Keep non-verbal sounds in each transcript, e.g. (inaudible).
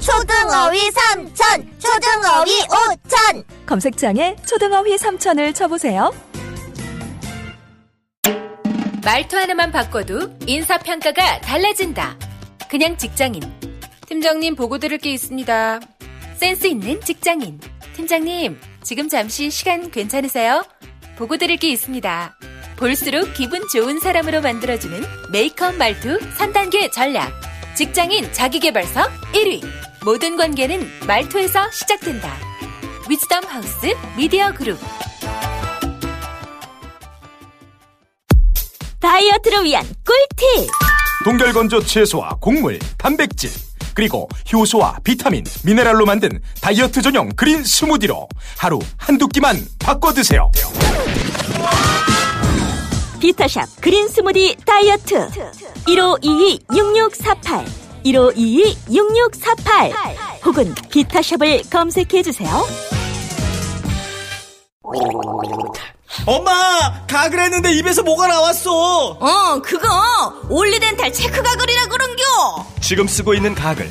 초등어휘 삼천, 초등어휘 오천. 검색창에 초등어휘 3천을 쳐보세요. 말투 하나만 바꿔도 인사평가가 달라진다. 그냥 직장인. 팀장님 보고 드릴 게 있습니다. 센스 있는 직장인. 팀장님, 지금 잠시 시간 괜찮으세요? 보고 드릴 게 있습니다. 볼수록 기분 좋은 사람으로 만들어주는 메이크업 말투 3단계 전략. 직장인 자기개발서 1위. 모든 관계는 말투에서 시작된다. 위즈덤 하우스 미디어 그룹. 다이어트를 위한 꿀팁. 동결건조 채소와 곡물, 단백질, 그리고 효소와 비타민, 미네랄로 만든 다이어트 전용 그린 스무디로 하루 한두 끼만 바꿔 드세요. 비타샵 그린 스무디 다이어트. 1522-6648. 1522-6648. 혹은 비타샵을 검색해 주세요. 엄마! 가글 했는데 입에서 뭐가 나왔어! 어, 그거 올리덴탈 체크 가글이라 그런겨. 지금 쓰고 있는 가글,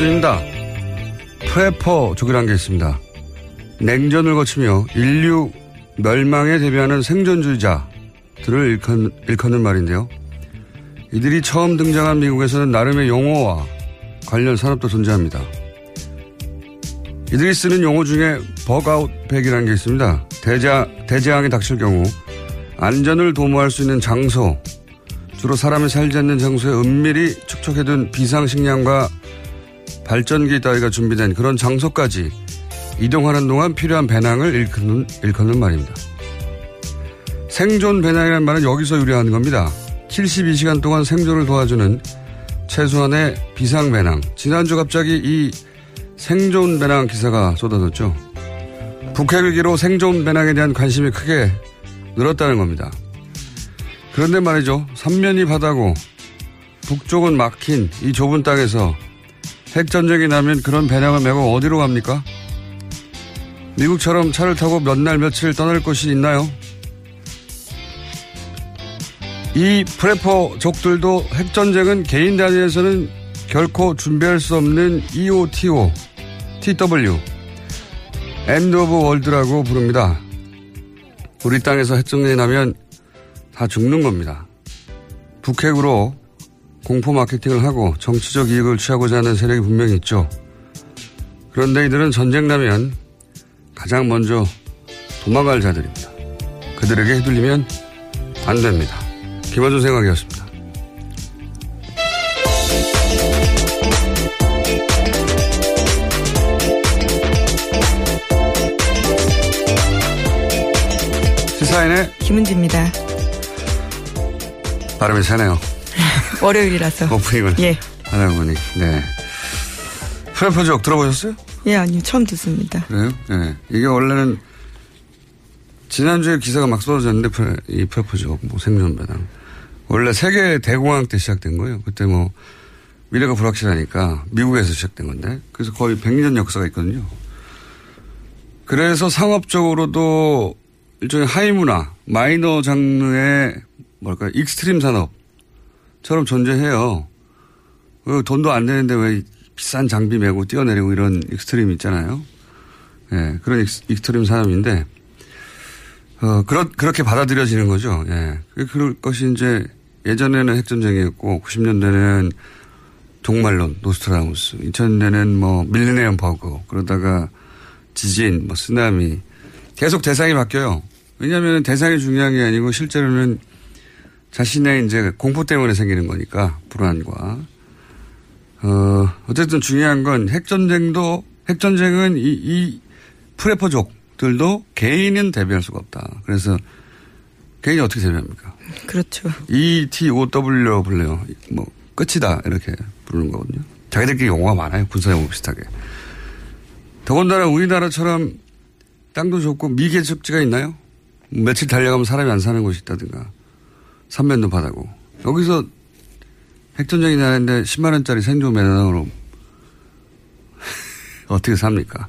안녕하세요. 김호준입니다. 프레퍼 족이라는 게 있습니다. 냉전을 거치며 인류 멸망에 대비하는 생존주의자들을 일컫, 일컫는 말인데요. 이들이 처음 등장한 미국에서는 나름의 용어와 관련 산업도 존재합니다. 이들이 쓰는 용어 중에 버가웃백이라는 게 있습니다. 대자, 대재앙이 닥칠 경우 안전을 도모할 수 있는 장소, 주로 사람이 살지 않는 장소에 은밀히 축적해둔 비상식량과 발전기 따위가 준비된 그런 장소까지 이동하는 동안 필요한 배낭을 일컫는, 일컫는 말입니다. 생존 배낭이라는 말은 여기서 유래하는 겁니다. 72시간 동안 생존을 도와주는 최소한의 비상 배낭. 지난주 갑자기 이 생존 배낭 기사가 쏟아졌죠. 북핵 위기로 생존 배낭에 대한 관심이 크게 늘었다는 겁니다. 그런데 말이죠. 삼면이 바다고 북쪽은 막힌 이 좁은 땅에서 핵전쟁이 나면 그런 배낭을 메고 어디로 갑니까? 미국처럼 차를 타고 몇 날 며칠 떠날 곳이 있나요? 이 프레퍼족들도 핵전쟁은 개인 단위에서는 결코 준비할 수 없는 EOTO, TW, End of world라고 부릅니다. 우리 땅에서 핵전쟁이 나면 다 죽는 겁니다. 북핵으로 공포 마케팅을 하고 정치적 이익을 취하고자 하는 세력이 분명히 있죠. 그런데 이들은 전쟁 나면 가장 먼저 도망갈 자들입니다. 그들에게 휘둘리면 안 됩니다. 김원준 생각이었습니다. 시사인의 김은지입니다. 발음이 세네요. 월요일이라서. 오프닝을 예. 하다 보니. 네. 프레퍼족 들어보셨어요? 예, 아니요. 처음 듣습니다. 그래요? 네. 이게 원래는 지난주에 기사가 막 쏟아졌는데 프레, 이 프레퍼족 뭐 생존 배당 원래 세계 대공황 때 시작된 거예요. 그때 뭐 미래가 불확실하니까 미국에서 시작된 건데 그래서 거의 100년 역사가 있거든요. 그래서 상업적으로도 일종의 하위 문화, 마이너 장르의 뭘까 extreme 산업처럼 존재해요. 그 돈도 안 되는데 왜 비싼 장비 메고 뛰어내리고 이런 extreme 있잖아요. 예, 네, 그런 extreme 산업인데, 어, 그렇, 그렇게 받아들여지는 거죠. 예. 그럴 것이 이제 예전에는 핵전쟁이었고 90년대는 종말론 노스트라다무스 2000년대는 뭐 밀레니엄 버그 그러다가 지진 뭐 쓰나미 계속 대상이 바뀌어요. 왜냐하면 대상이 중요한 게 아니고 실제로는 자신의 이제 공포 때문에 생기는 거니까 불안과 어 어쨌든 중요한 건 핵전쟁도 핵전쟁은 이, 이 프레퍼족들도 개인은 대비할 수가 없다. 그래서 개인이 어떻게 대비합니까? 그렇죠. ETOW로 불러요. 뭐 끝이다 이렇게 부르는 거거든요. 자기들끼리 용어가 많아요. 군사 용어 비슷하게. 더군다나 우리나라처럼 땅도 좁고 미개척지가 있나요? 며칠 달려가면 사람이 안 사는 곳이 있다든가. 삼면도 바다고. 여기서 핵전쟁이 나는데 10만 원짜리 생존 매너으로 (laughs) 어떻게 삽니까?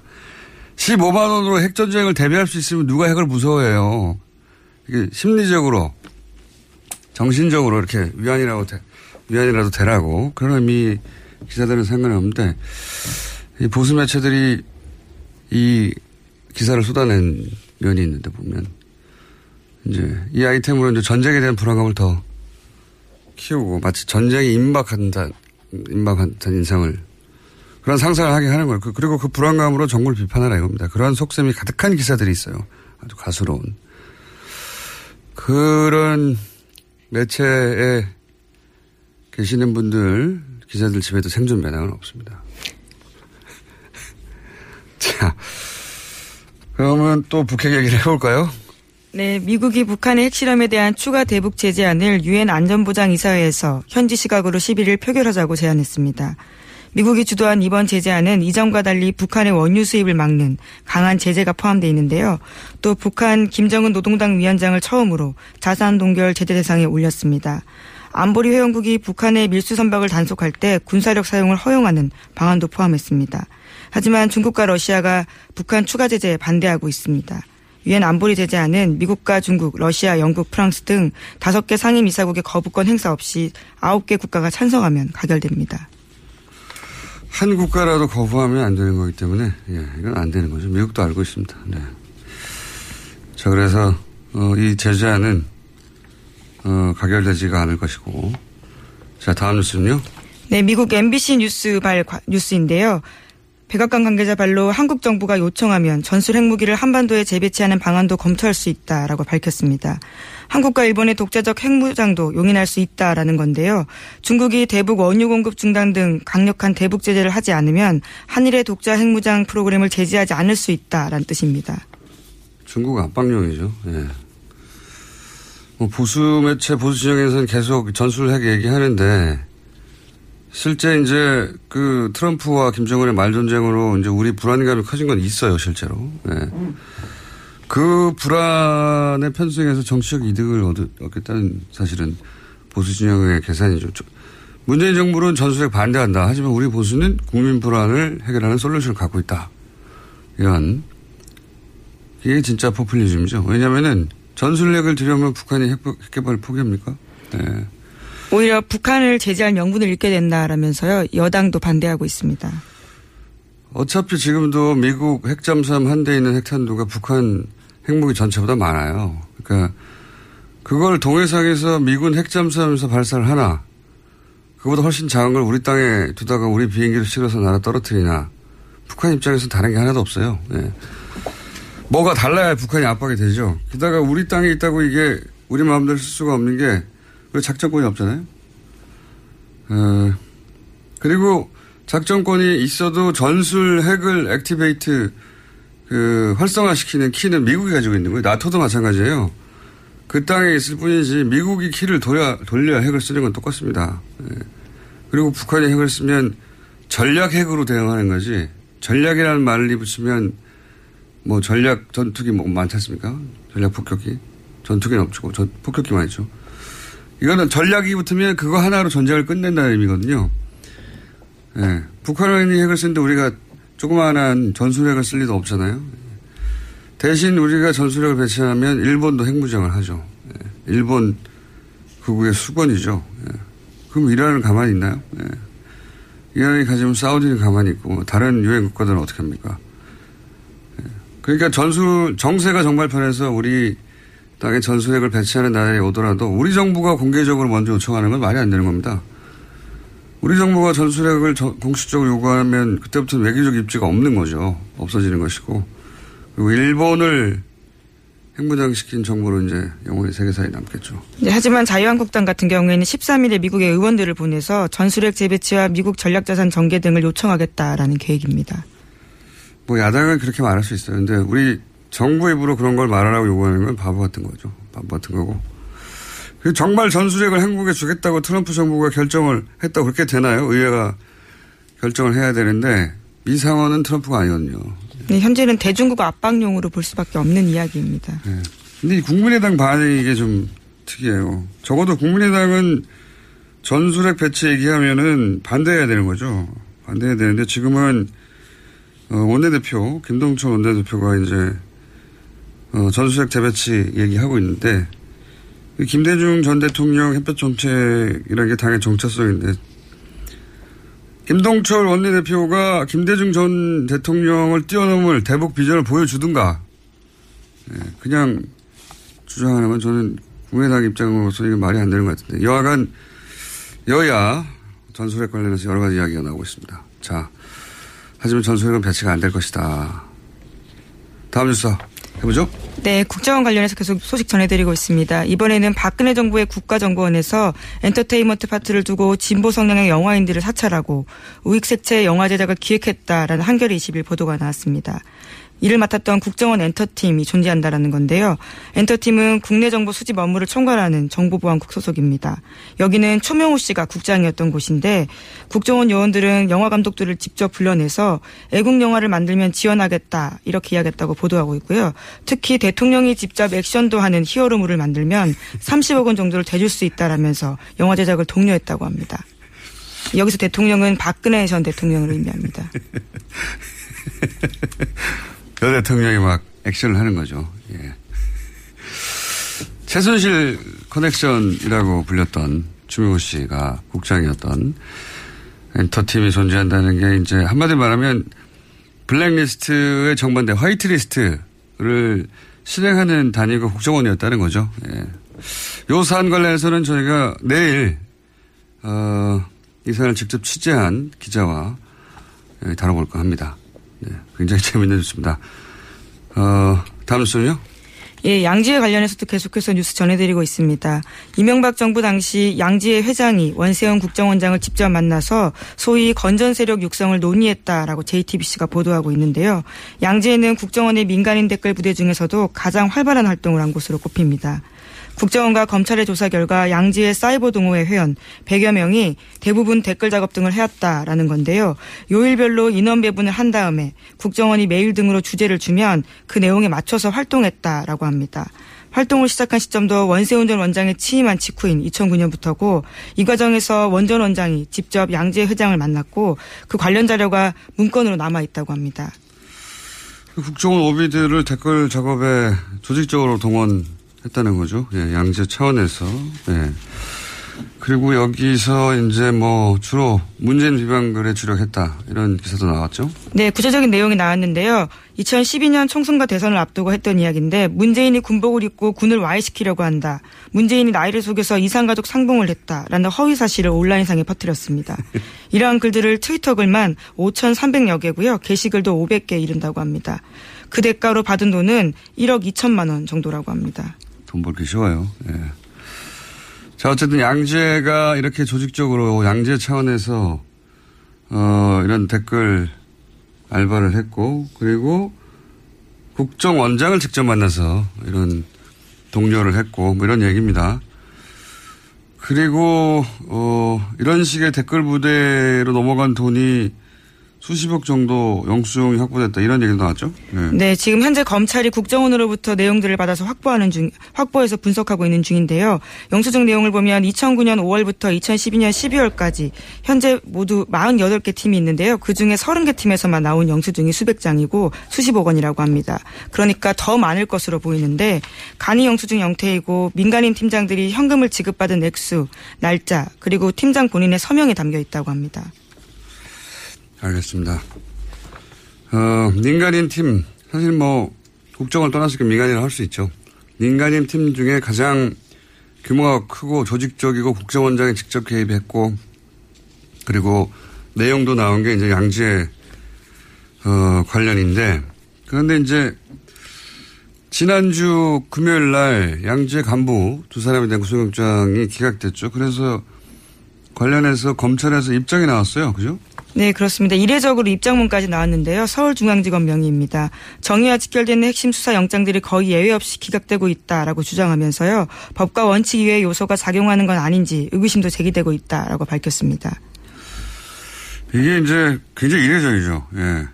15만 원으로 핵전쟁을 대비할 수 있으면 누가 핵을 무서워해요. 이게 심리적으로, 정신적으로 이렇게 위안이라고, 대, 위안이라도 되라고. 그런 의미 기사들은 상관이 없는데, 이 보수 매체들이 이 기사를 쏟아낸 면이 있는데 보면, 이제 이 아이템으로 이제 전쟁에 대한 불안감을 더 키우고 마치 전쟁이 임박한다, 임박한다는 인상을 그런 상상을 하게 하는 거예요. 그, 그리고 그 불안감으로 정부를 비판하라 이겁니다. 그러한 속셈이 가득한 기사들이 있어요. 아주 가스로운. 그런 매체에 계시는 분들, 기자들 집에도 생존 배낭은 없습니다. (laughs) 자, 그러면 또 북핵 얘기를 해볼까요? 네, 미국이 북한의 핵실험에 대한 추가 대북 제재안을 유엔 안전보장이사회에서 현지 시각으로 11일 표결하자고 제안했습니다. 미국이 주도한 이번 제재안은 이전과 달리 북한의 원유 수입을 막는 강한 제재가 포함되어 있는데요. 또 북한 김정은 노동당 위원장을 처음으로 자산 동결 제재 대상에 올렸습니다. 안보리 회원국이 북한의 밀수 선박을 단속할 때 군사력 사용을 허용하는 방안도 포함했습니다. 하지만 중국과 러시아가 북한 추가 제재에 반대하고 있습니다. 유엔 안보리 제재안은 미국과 중국, 러시아, 영국, 프랑스 등 다섯 개 상임 이사국의 거부권 행사 없이 아홉 개 국가가 찬성하면 가결됩니다. 한 국가라도 거부하면 안 되는 거기 때문에 예, 이건 안 되는 거죠. 미국도 알고 있습니다. 네. 자 그래서 어, 이 제재안은 어, 가결되지가 않을 것이고 자 다음 뉴스는요. 네, 미국 MBC 뉴스 발 뉴스인데요. 백악관 관계자 발로 한국 정부가 요청하면 전술 핵무기를 한반도에 재배치하는 방안도 검토할 수 있다라고 밝혔습니다. 한국과 일본의 독자적 핵무장도 용인할 수 있다라는 건데요. 중국이 대북 원유 공급 중단 등 강력한 대북 제재를 하지 않으면 한일의 독자 핵무장 프로그램을 제지하지 않을 수 있다라는 뜻입니다. 중국 압박용이죠. 예. 뭐 보수 매체 보수 진영에서는 계속 전술 핵 얘기하는데 실제 이제 그 트럼프와 김정은의 말 전쟁으로 이제 우리 불안감이 커진 건 있어요, 실제로. 네. 그 불안의 편승에서 정치적 이득을 얻 겠다는 사실은 보수 진영의 계산이죠. 문재인 정부는 전술핵 반대한다. 하지만 우리 보수는 국민 불안을 해결하는 솔루션을 갖고 있다. 이런 이게 진짜 포퓰리즘이죠. 왜냐하면은 전술핵을 들여오면 북한이 핵, 핵개발을 포기합니까? 네. 오히려 북한을 제재할 명분을 잃게 된다라면서요. 여당도 반대하고 있습니다. 어차피 지금도 미국 핵잠수함 한 대 있는 핵탄두가 북한 핵무기 전체보다 많아요. 그러니까 그걸 동해상에서 미군 핵잠수함에서 발사를 하나 그보다 훨씬 작은 걸 우리 땅에 두다가 우리 비행기를 실어서 날아 떨어뜨리나 북한 입장에서 다른 게 하나도 없어요. 네. 뭐가 달라야 북한이 압박이 되죠. 게다가 우리 땅에 있다고 이게 우리 마음대로 쓸 수가 없는 게 작전권이 없잖아요. 어, 그리고 작전권이 있어도 전술 핵을 액티베이트 그 활성화시키는 키는 미국이 가지고 있는 거예요. 나토도 마찬가지예요. 그 땅에 있을 뿐이지 미국이 키를 돌려, 돌려야 핵을 쓰는 건 똑같습니다. 예. 그리고 북한이 핵을 쓰면 전략 핵으로 대응하는 거지 전략이라는 말을 붙이면 뭐 전략 전투기 뭐 많지 않습니까? 전략 폭격기. 전투기는 없고 전, 폭격기만 있죠. 이거는 전략이 붙으면 그거 하나로 전쟁을 끝낸다는 의미거든요. 예. 북한이 핵을 쓰는데 우리가 조그마한 전술핵을 쓸 리도 없잖아요. 대신 우리가 전술핵을 배치하면 일본도 핵무장을 하죠. 예. 일본 극우의 수건이죠. 예. 그럼 이란은 가만히 있나요? 예. 이란이 가지면 사우디는 가만히 있고 다른 유엔 국가들은 어떻게 합니까? 예. 그러니까 전술 정세가 정말 편해서 우리 땅에 전술핵을 배치하는 날이 오더라도 우리 정부가 공개적으로 먼저 요청하는 건 말이 안 되는 겁니다. 우리 정부가 전술핵을 공식적으로 요구하면 그때부터는 외교적 입지가 없는 거죠. 없어지는 것이고. 그리고 일본을 핵무장시킨 정부로 이제 영원히 세계사에 남겠죠. 네, 하지만 자유한국당 같은 경우에는 13일에 미국의 의원들을 보내서 전술핵 재배치와 미국 전략자산 전개 등을 요청하겠다라는 계획입니다. 뭐 야당은 그렇게 말할 수 있어요. 근데 우리 정부 입으로 그런 걸 말하라고 요구하는 건 바보 같은 거죠. 바보 같은 거고. 정말 전술핵을 한국에 주겠다고 트럼프 정부가 결정을 했다고 그렇게 되나요? 의회가 결정을 해야 되는데 이 상황은 트럼프가 아니거든요. 네, 현재는 대중국 압박용으로 볼 수밖에 없는 이야기입니다. 네. 근데 이 국민의당 반응이 이게 좀 특이해요. 적어도 국민의당은 전술핵 배치 얘기하면은 반대해야 되는 거죠. 반대해야 되는데 지금은 어, 원내대표 김동철 원내대표가 이제 어, 전술핵 재배치 얘기하고 있는데 김대중 전 대통령 햇볕 정책이라는 게 당의 정체성인데 김동철 원내대표가 김대중 전 대통령을 뛰어넘을 대북 비전을 보여주든가 네, 그냥 주장하는 건 저는 국민의당 입장으로서 이게 말이 안 되는 것 같은데 여하간 여야 전술핵 관련해서 여러 가지 이야기가 나오고 있습니다. 자, 하지만 전술핵은 배치가 안 될 것이다. 다음 뉴스 해보죠. 네, 국정원 관련해서 계속 소식 전해드리고 있습니다. 이번에는 박근혜 정부의 국가정보원에서 엔터테인먼트 파트를 두고 진보 성향의 영화인들을 사찰하고 우익 색채 영화 제작을 기획했다라는 한겨레21 보도가 나왔습니다. 이를 맡았던 국정원 엔터팀이 존재한다라는 건데요. 엔터팀은 국내 정보 수집 업무를 총괄하는 정보보안국 소속입니다. 여기는 추명호 씨가 국장이었던 곳인데 국정원 요원들은 영화 감독들을 직접 불러내서 애국 영화를 만들면 지원하겠다 이렇게 이야기했다고 보도하고 있고요. 특히 대통령이 직접 액션도 하는 히어로물을 만들면 30억 원 정도를 대줄 수 있다라면서 영화 제작을 독려했다고 합니다. 여기서 대통령은 박근혜 전 대통령을 의미합니다. (laughs) 여 대통령이 막 액션을 하는 거죠. 예. 최순실 커넥션이라고 불렸던 추명호 씨가 국장이었던 엔터팀이 존재한다는 게 이제 한마디로 말하면 블랙리스트에 정반대 화이트리스트를 실행하는 단위가 국정원이었다는 거죠. 예. 요 사안 관련해서는 저희가 내일 어, 이 사안을 직접 취재한 기자와 예, 다뤄볼까 합니다. 네, 굉장히 (laughs) 재밌는 뉴스입니다. 어, 다음 뉴스는요? 예, 양지회 관련해서도 계속해서 뉴스 전해드리고 있습니다. 이명박 정부 당시 양지회 회장이 원세훈 국정원장을 직접 만나서 소위 건전 세력 육성을 논의했다라고 JTBC가 보도하고 있는데요. 양지회는 국정원의 민간인 댓글 부대 중에서도 가장 활발한 활동을 한 곳으로 꼽힙니다. 국정원과 검찰의 조사 결과 양지의 사이버 동호회 회원 100여 명이 대부분 댓글 작업 등을 해왔다라는 건데요. 요일별로 인원 배분을 한 다음에 국정원이 메일 등으로 주제를 주면 그 내용에 맞춰서 활동했다라고 합니다. 활동을 시작한 시점도 원세훈 전 원장의 취임한 직후인 2009년부터고 이 과정에서 원 전 원장이 직접 양지의 회장을 만났고 그 관련 자료가 문건으로 남아 있다고 합니다. 국정원 오비들을 댓글 작업에 조직적으로 동원 했다는 거죠. 예, 양재 차원에서. 예. 그리고 여기서 이제 뭐 주로 문재인 비방글에 주력했다 이런 기사도 나왔죠. 네, 구체적인 내용이 나왔는데요. 2012년 총선과 대선을 앞두고 했던 이야기인데 문재인이 군복을 입고 군을 와해시키려고 한다. 문재인이 나이를 속여서 이상가족 상봉을 했다라는 허위 사실을 온라인상에 퍼뜨렸습니다. (laughs) 이러한 글들을 트위터 글만 5,300여 개고요. 게시글도 500개 이른다고 합니다. 그 대가로 받은 돈은 1억 2천만 원 정도라고 합니다. 돈 벌기 쉬워요. 예. 자, 어쨌든 양재가 이렇게 조직적으로 양재 차원에서, 어, 이런 댓글 알바를 했고, 그리고 국정원장을 직접 만나서 이런 동료를 했고, 뭐 이런 얘기입니다. 그리고, 어, 이런 식의 댓글 부대로 넘어간 돈이 수십억 정도 영수증이 확보됐다 이런 얘기도 나왔죠. 네. 네. 지금 현재 검찰이 국정원으로부터 내용들을 받아서 확보하는 중, 확보해서 분석하고 있는 중인데요. 영수증 내용을 보면 2009년 5월부터 2012년 12월까지 현재 모두 48개 팀이 있는데요. 그 중에 30개 팀에서만 나온 영수증이 수백 장이고 수십억 원이라고 합니다. 그러니까 더 많을 것으로 보이는데 간이 영수증 형태이고 민간인 팀장들이 현금을 지급받은 액수, 날짜 그리고 팀장 본인의 서명이 담겨 있다고 합니다. 알겠습니다. 어, 민간인 팀, 사실 뭐, 국정을 떠났으니까 민간인을 할 수 있죠. 민간인 팀 중에 가장 규모가 크고 조직적이고 국정원장이 직접 개입했고 그리고 내용도 나온 게 이제 양재 어, 관련인데 그런데 이제 지난주 금요일 날 양재 간부 두 사람에 대한 구속영장이 기각됐죠. 그래서 관련해서 검찰에서 입장이 나왔어요. 그죠? 네, 그렇습니다. 이례적으로 입장문까지 나왔는데요. 서울중앙지검 명의입니다. 정의와 직결되는 핵심 수사 영장들이 거의 예외 없이 기각되고 있다라고 주장하면서요. 법과 원칙 이외의 요소가 작용하는 건 아닌지 의구심도 제기되고 있다라고 밝혔습니다. 이게 이제 굉장히 이례적이죠. 예.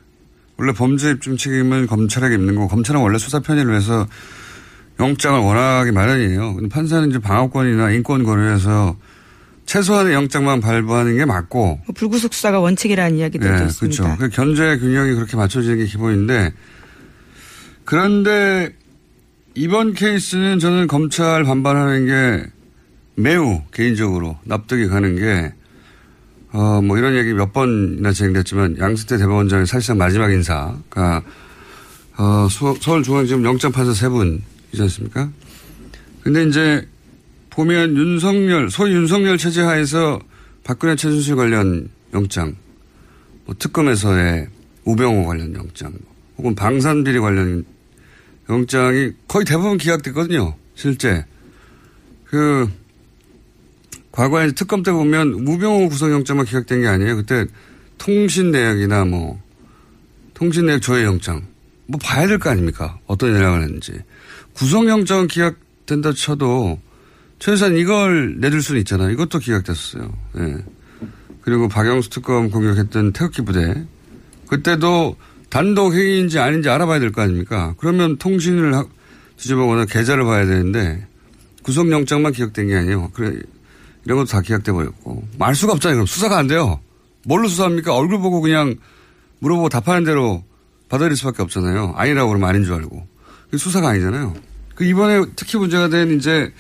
원래 범죄 입증 책임은 검찰에게 있는 거고 검찰은 원래 수사 편의를 위해서 영장을 원하기 마련이에요. 근데 판사는 이제 방어권이나 인권 고려해서 최소한의 영장만 발부하는 게 맞고 뭐 불구속 수사가 원칙이라는 이야기들도 네, 있습니다. 그렇죠. 그 견제 균형이 그렇게 맞춰지는 게 기본인데 그런데 이번 케이스는 저는 검찰 반발하는 게 매우 개인적으로 납득이 가는 게 어, 뭐 이런 얘기 몇 번이나 진행됐지만 양승태 대법원장의 사실상 마지막 인사가 어, 서울중앙지검 영장판사 세 분이지 않습니까? 근데 이제 보면 윤석열, 소위 윤석열 체제 하에서 박근혜 최순실 관련 영장, 뭐 특검에서의 우병우 관련 영장, 혹은 방산비리 관련 영장이 거의 대부분 기각됐거든요. 실제. 그 과거에 특검 때 보면 무병호 구속영장만 기각된 게 아니에요. 그때 통신 내역이나 뭐 통신 내역 조회 영장 뭐 봐야 될 거 아닙니까? 어떤 연락을 했는지. 구속영장은 기각된다 쳐도 최소한 이걸 내줄 수는 있잖아요. 이것도 기각됐어요. 예. 그리고 박영수 특검 공격했던 태극기 부대 그때도 단독 회의인지 아닌지 알아봐야 될 거 아닙니까? 그러면 통신을 뒤집어보거나 계좌를 봐야 되는데 구속영장만 기각된 게 아니에요. 그래 이런 것도 다 기각돼 버렸고. 말 수가 없잖아요. 그럼 수사가 안 돼요. 뭘로 수사합니까? 얼굴 보고 그냥 물어보고 답하는 대로 받아들일 수밖에 없잖아요. 아니라고 그러면 아닌 줄 알고. 수사가 아니잖아요. 그 이번에 특히 문제가 된 이제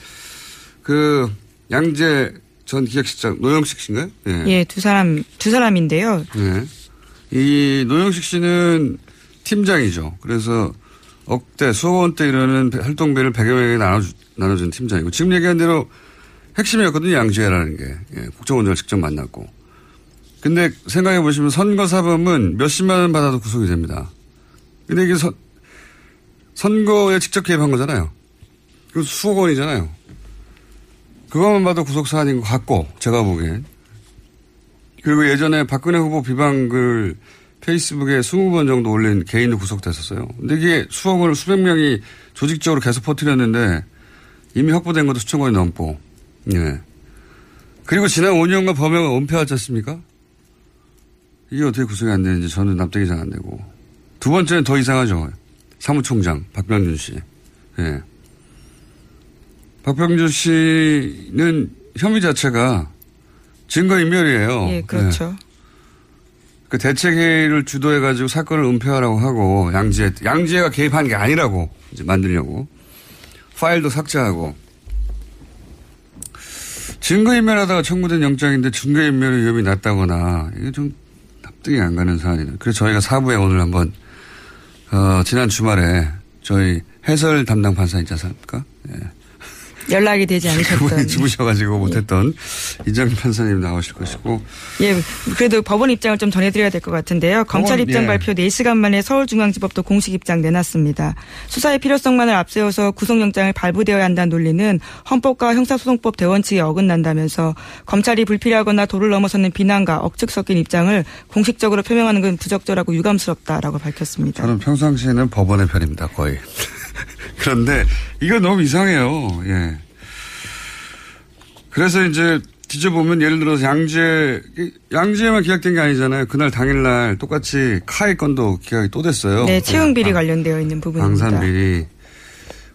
그 양재 전 기획실장 노영식 씨인가요? 예. 예, 두 사람 두 사람인데요. 예. 이 노영식 씨는 팀장이죠. 그래서 억대 수억 원대 이러는 활동비를 100여 명에게 나눠주, 나눠준 팀장이고 지금 얘기한 대로 핵심이었거든요. 양지혜라는 게. 예, 국정원장을 직접 만났고. 근데 생각해 보시면 선거사범은 몇십만 원 받아도 구속이 됩니다. 근데 이게 선, 선거에 직접 개입한 거잖아요. 그 수억 원이잖아요. 그것만 봐도 구속사안인 것 같고, 제가 보기엔. 그리고 예전에 박근혜 후보 비방글 페이스북에 20번 정도 올린 개인도 구속됐었어요. 근데 이게 수억 원을 수백 명이 조직적으로 계속 퍼뜨렸는데 이미 확보된 것도 수천 건이 넘고 예. 그리고 지난 5년간 범행을 은폐하지 않습니까? 이게 어떻게 구성이 안 되는지 저는 납득이 잘 안 되고. 두 번째는 더 이상하죠. 사무총장, 박병준 씨. 예. 박병준 씨는 혐의 자체가 증거인멸이에요. 예, 그렇죠. 예. 그 대책회의를 주도해가지고 사건을 은폐하라고 하고 양지혜, 양지혜가 개입한 게 아니라고 이제 만들려고. 파일도 삭제하고. 증거인멸하다가 청구된 영장인데 증거인멸의 위험이 낮다거나 이게 좀 납득이 안 가는 사안이네. 그래서 저희가 사부에 오늘 한번 어, 지난 주말에 저희 해설 담당 판사 있지 않습니까? 예. 연락이 되지 않으셨던. 죽으셔가지고 예. 못했던 이정희 판사님 나오실 것이고. 예, 그래도 법원 입장을 좀 전해드려야 될 것 같은데요. 검찰 입장 예. 발표 4시간 만에 서울중앙지법도 공식 입장 내놨습니다. 수사의 필요성만을 앞세워서 구속영장을 발부되어야 한다는 논리는 헌법과 형사소송법 대원칙에 어긋난다면서 검찰이 불필요하거나 도를 넘어서는 비난과 억측 섞인 입장을 공식적으로 표명하는 건 부적절하고 유감스럽다라고 밝혔습니다. 저는 평상시에는 법원의 편입니다, 거의. (laughs) 그런데 이거 너무 이상해요. 예. 그래서 이제 뒤져보면 예를 들어서 양재, 양재에만 기각된 게 아니잖아요. 그날 당일날 똑같이 카이 건도 기각이 또 됐어요. 네, 채용 비리 예. 관련되어 있는 부분입니다. 방산 비리.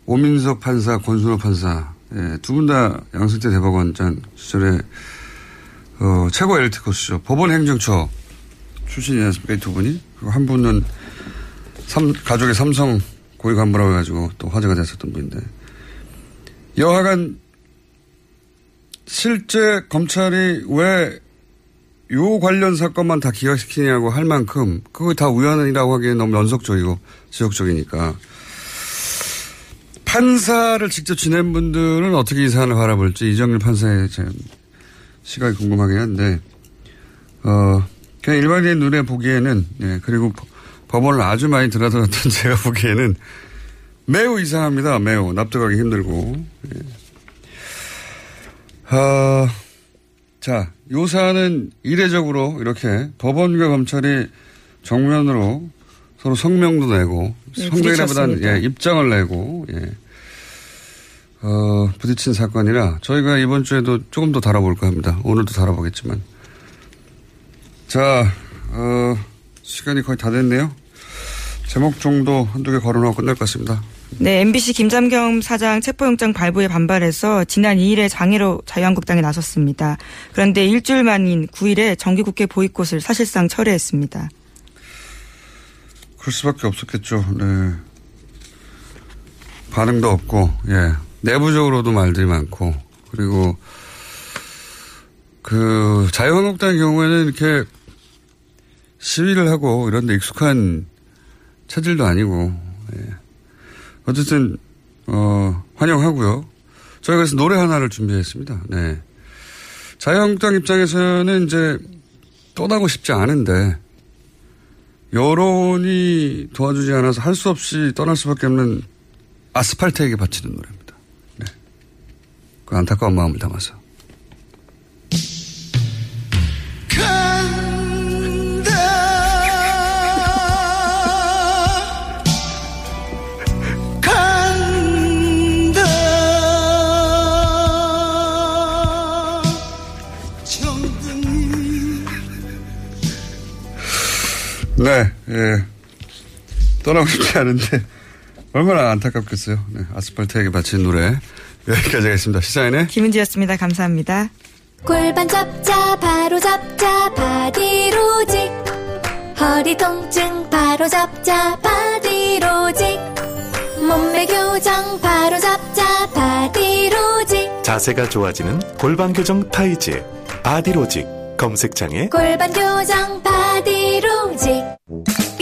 오민석 판사, 권순호 판사. 예, 두 분 다 양승태 대법원장 시절에 어, 최고 엘리트 코스죠. 법원 행정처 출신이지 않습니까? 이 두 분이. 그리고 한 분은 삼, 가족의 삼성 고위 간부라고 해가지고 또 화제가 됐었던 분인데. 여하간 실제 검찰이 왜 요 관련 사건만 다 기각시키냐고 할 만큼 그거 다 우연이라고 하기엔 너무 연속적이고 지속적이니까 판사를 직접 지낸 분들은 어떻게 이 사안을 바라볼지 이정일 판사의 시각이 궁금하긴 한데, 어, 그냥 일반인 눈에 보기에는, 예, 그리고 법원을 아주 많이 드나들었던 (laughs) 제가 보기에는 매우 이상합니다. 매우. 납득하기 힘들고. 예. 어, 자, 요 사안은 이례적으로 이렇게 법원과 검찰이 정면으로 서로 성명도 내고, 네, 성명이라보다는 예, 입장을 내고, 예. 어, 부딪힌 사건이라 저희가 이번 주에도 조금 더 다뤄볼까 합니다. 오늘도 다뤄보겠지만. 자, 어, 시간이 거의 다 됐네요. 제목 정도 한두 개 걸어놓고 끝날 것 같습니다. 네, MBC 김잠겸 사장 체포영장 발부에 반발해서 지난 2일에 장애로 자유한국당에 나섰습니다. 그런데 일주일 만인 9일에 정기국회 보이콧을 사실상 철회했습니다. 그럴 수밖에 없었겠죠. 네. 반응도 없고, 예. 내부적으로도 말들이 많고, 그리고 그 자유한국당의 경우에는 이렇게 시위를 하고 이런 데 익숙한 체질도 아니고, 예. 어쨌든, 어, 환영하고요. 저희가 그래서 노래 하나를 준비했습니다. 네. 자유한국당 입장에서는 이제 떠나고 싶지 않은데, 여론이 도와주지 않아서 할 수 없이 떠날 수밖에 없는 아스팔트에게 바치는 노래입니다. 네. 그 안타까운 마음을 담아서. 네, 예. 떠나고 싶지 않은데, (laughs) 얼마나 안타깝겠어요. 네, 아스팔트에게 바친 노래. 여기까지 하겠습니다. 시사인의 김은지였습니다. 감사합니다. 골반 잡자, 바로 잡자, 바디로직. 허리 통증, 바로 잡자, 바디로직. 몸매 교정, 바로 잡자, 바디로직. 자세가 좋아지는 골반 교정 타이즈, 바디로직. 검색창에 골반 교정, 바디로직. 라디오직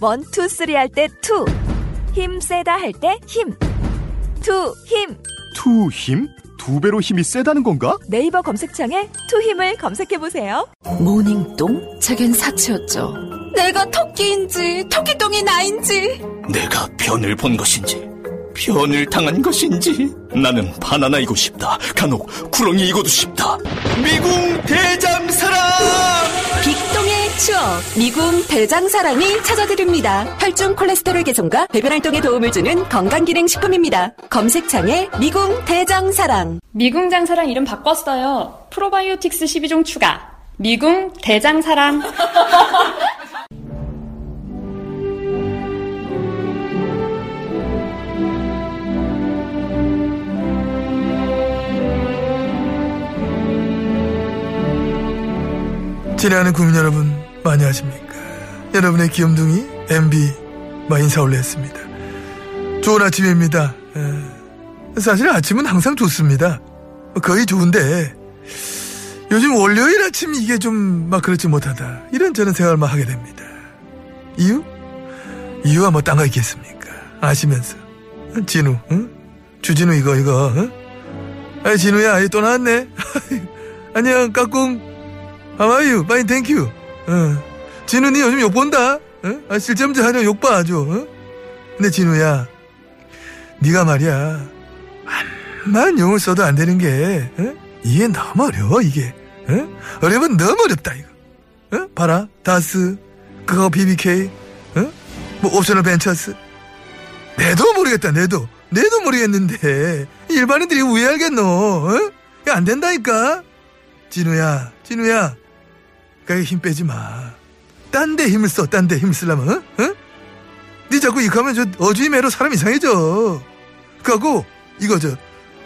One, two, three 할 때 two. 힘 세다 할 때 힘. 투, 힘. 투 힘? 두 배로 힘이 세다는 건가? 네이버 검색창에 투 힘을 검색해보세요. 모닝똥? 제겐 사치였죠. 내가 토끼인지 토끼똥이 나인지 내가 변을 본 것인지 변을 당한 것인지 나는 바나나이고 싶다 간혹 구렁이이고도 싶다 미궁 대장사랑 추억 미궁 대장사랑이 찾아드립니다. 혈중 콜레스테롤 개선과 배변 활동에 도움을 주는 건강기능식품입니다. 검색창에 미궁 대장사랑. 미궁 장사랑 이름 바꿨어요. 프로바이오틱스 12종 추가. 미궁 대장사랑. 친애하는 (laughs) 국민 여러분 많이 하십니까? 여러분의 귀염둥이 MB 마 인사 올렸습니다. 좋은 아침입니다. 에, 사실 아침은 항상 좋습니다. 거의 좋은데 요즘 월요일 아침 이게 좀 막 그렇지 못하다 이런 저는 생각을 하게 됩니다. 이유? 이유가 뭐딴거 있겠습니까? 아시면서 진우, 응? 주진우 이거 이거, 응? 아 진우야, 또 나왔네. (laughs) 안녕, 까꿍. How are you? Fine, thank you. 어. 진우, 니 요즘 욕 본다? 어? 아, 실점자 하냐 욕 봐, 아주. 어? 근데 진우야, 니가 말이야, 암만 용을 써도 안 되는 게, 어? 이게 너무 어려워, 이게. 어? 어려면 너무 어렵다, 이거. 어? 봐라, 다스, 그거 BBK, 어? 뭐 옵셔널 벤처스. 내도 모르겠다, 내도. 내도 모르겠는데, 일반인들이 왜 알겠노, 어? 이거 안 된다니까? 진우야, 진우야, 그게 힘 빼지 마. 딴 데 힘을 써, 딴 데 힘을 쓰려면, 어? 어? 니 자꾸 이거 하면 저 어주의 매로 사람 이상해져. 그하고, 이거 저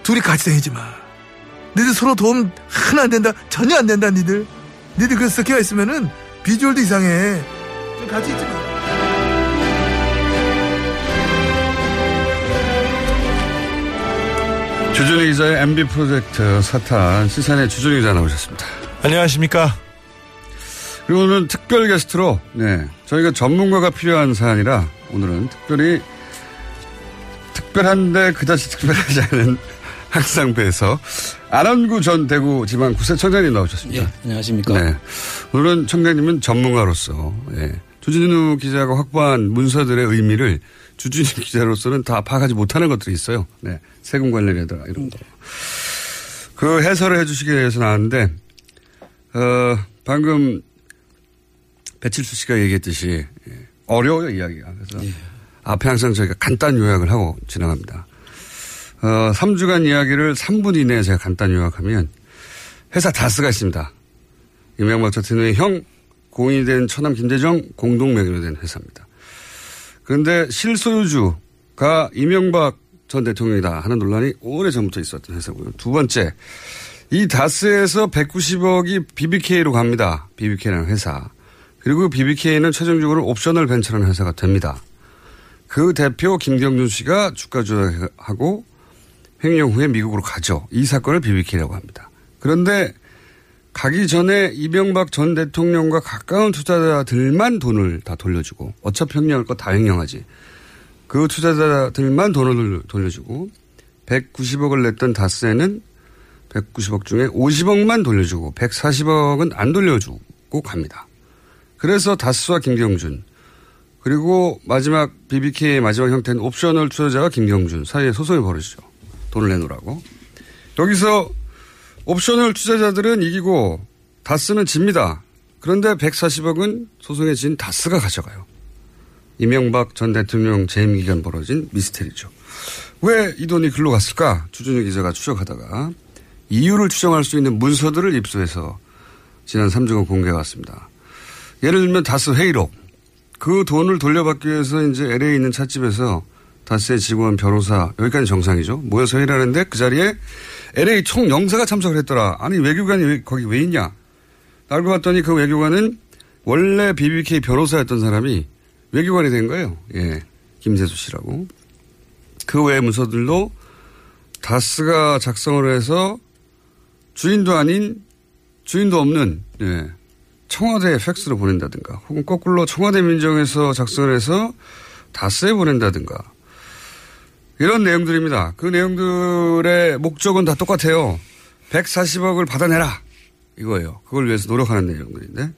둘이 같이 다니지 마. 니들 서로 도움 하나 안 된다. 전혀 안 된다 니들. 니들 그 섞여 있으면은 비주얼도 이상해. 좀 같이 있지 마. 주준희 기자의 MB 프로젝트 사탄 시산의 주준희 기자 나오셨습니다. 안녕하십니까. 그리고 오늘 특별 게스트로 네 저희가 전문가가 필요한 사안이라 오늘은 특별히 특별한데 그다지 특별하지 않은 항상 배에서 안원구 전 대구 지방 구세 청장님 나오셨습니다. 예, 안녕하십니까. 네. 오늘은 청장님은 전문가로서 예. 주진우 기자가 확보한 문서들의 의미를 주진우 (laughs) 기자로서는 다 파악하지 못하는 것들이 있어요. 네. 세금 관련이라든가 이런 거. 그 해설을 해주시기 위해서 나왔는데 어, 방금 배칠수 씨가 얘기했듯이 예, 어려워요 이야기가. 그래서 앞에 항상 저희가 간단 요약을 하고 지나갑니다. 어, 3주간 이야기를 3분 이내에 제가 간단 요약하면 회사 다스가 있습니다. 이명박 전 대통령의 형 고인이 된 처남 김대정 공동 명의로 된 회사입니다. 그런데 실소유주가 이명박 전 대통령이다 하는 논란이 오래 전부터 있었던 회사고요. 두 번째, 이 다스에서 190억이 BBK로 갑니다. BBK라는 회사. 그리고 BBK는 최종적으로 옵셔널 벤처라는 회사가 됩니다. 그 대표 김경준 씨가 주가 조작하고 횡령 후에 미국으로 가죠. 이 사건을 BBK라고 합니다. 그런데 가기 전에 이명박 전 대통령과 가까운 투자자들만 돈을 다 돌려주고 어차피 횡령할 거 다 횡령하지. 그 투자자들만 돈을 돌려주고 190억을 냈던 다스에는 190억 중에 50억만 돌려주고 140억은 안 돌려주고 갑니다. 그래서 다스와 김경준 그리고 마지막 BBK의 마지막 형태는 옵셔널 투자자가 김경준 사이에 소송이 벌어지죠. 돈을 내놓으라고. 여기서 옵셔널 투자자들은 이기고 다스는 집니다. 그런데 140억은 소송에 진 다스가 가져가요. 이명박 전 대통령 재임 기간 벌어진 미스테리죠. 왜 이 돈이 글로 갔을까? 주준희 기자가 추적하다가 이유를 추정할 수 있는 문서들을 입수해서 지난 3주간 공개해 왔습니다. 예를 들면 다스 회의록. 그 돈을 돌려받기 위해서 이제 LA에 있는 찻집에서 다스의 직원 변호사 여기까지 정상이죠. 모여서 회의를 하는데 그 자리에 LA 총영사가 참석을 했더라. 아니 외교관이 왜, 거기 왜 있냐. 알고 봤더니 그 외교관은 원래 BBK 변호사였던 사람이 외교관이 된 거예요. 예. 김재수 씨라고. 그 외의 문서들도 다스가 작성을 해서 주인도 아닌 주인도 없는 예. 청와대에 팩스로 보낸다든가 혹은 거꾸로 청와대 민정에서 작성을 해서 다스에 보낸다든가 이런 내용들입니다. 그 내용들의 목적은 다 똑같아요. 140억을 받아내라. 이거예요. 그걸 위해서 노력하는 내용들인데.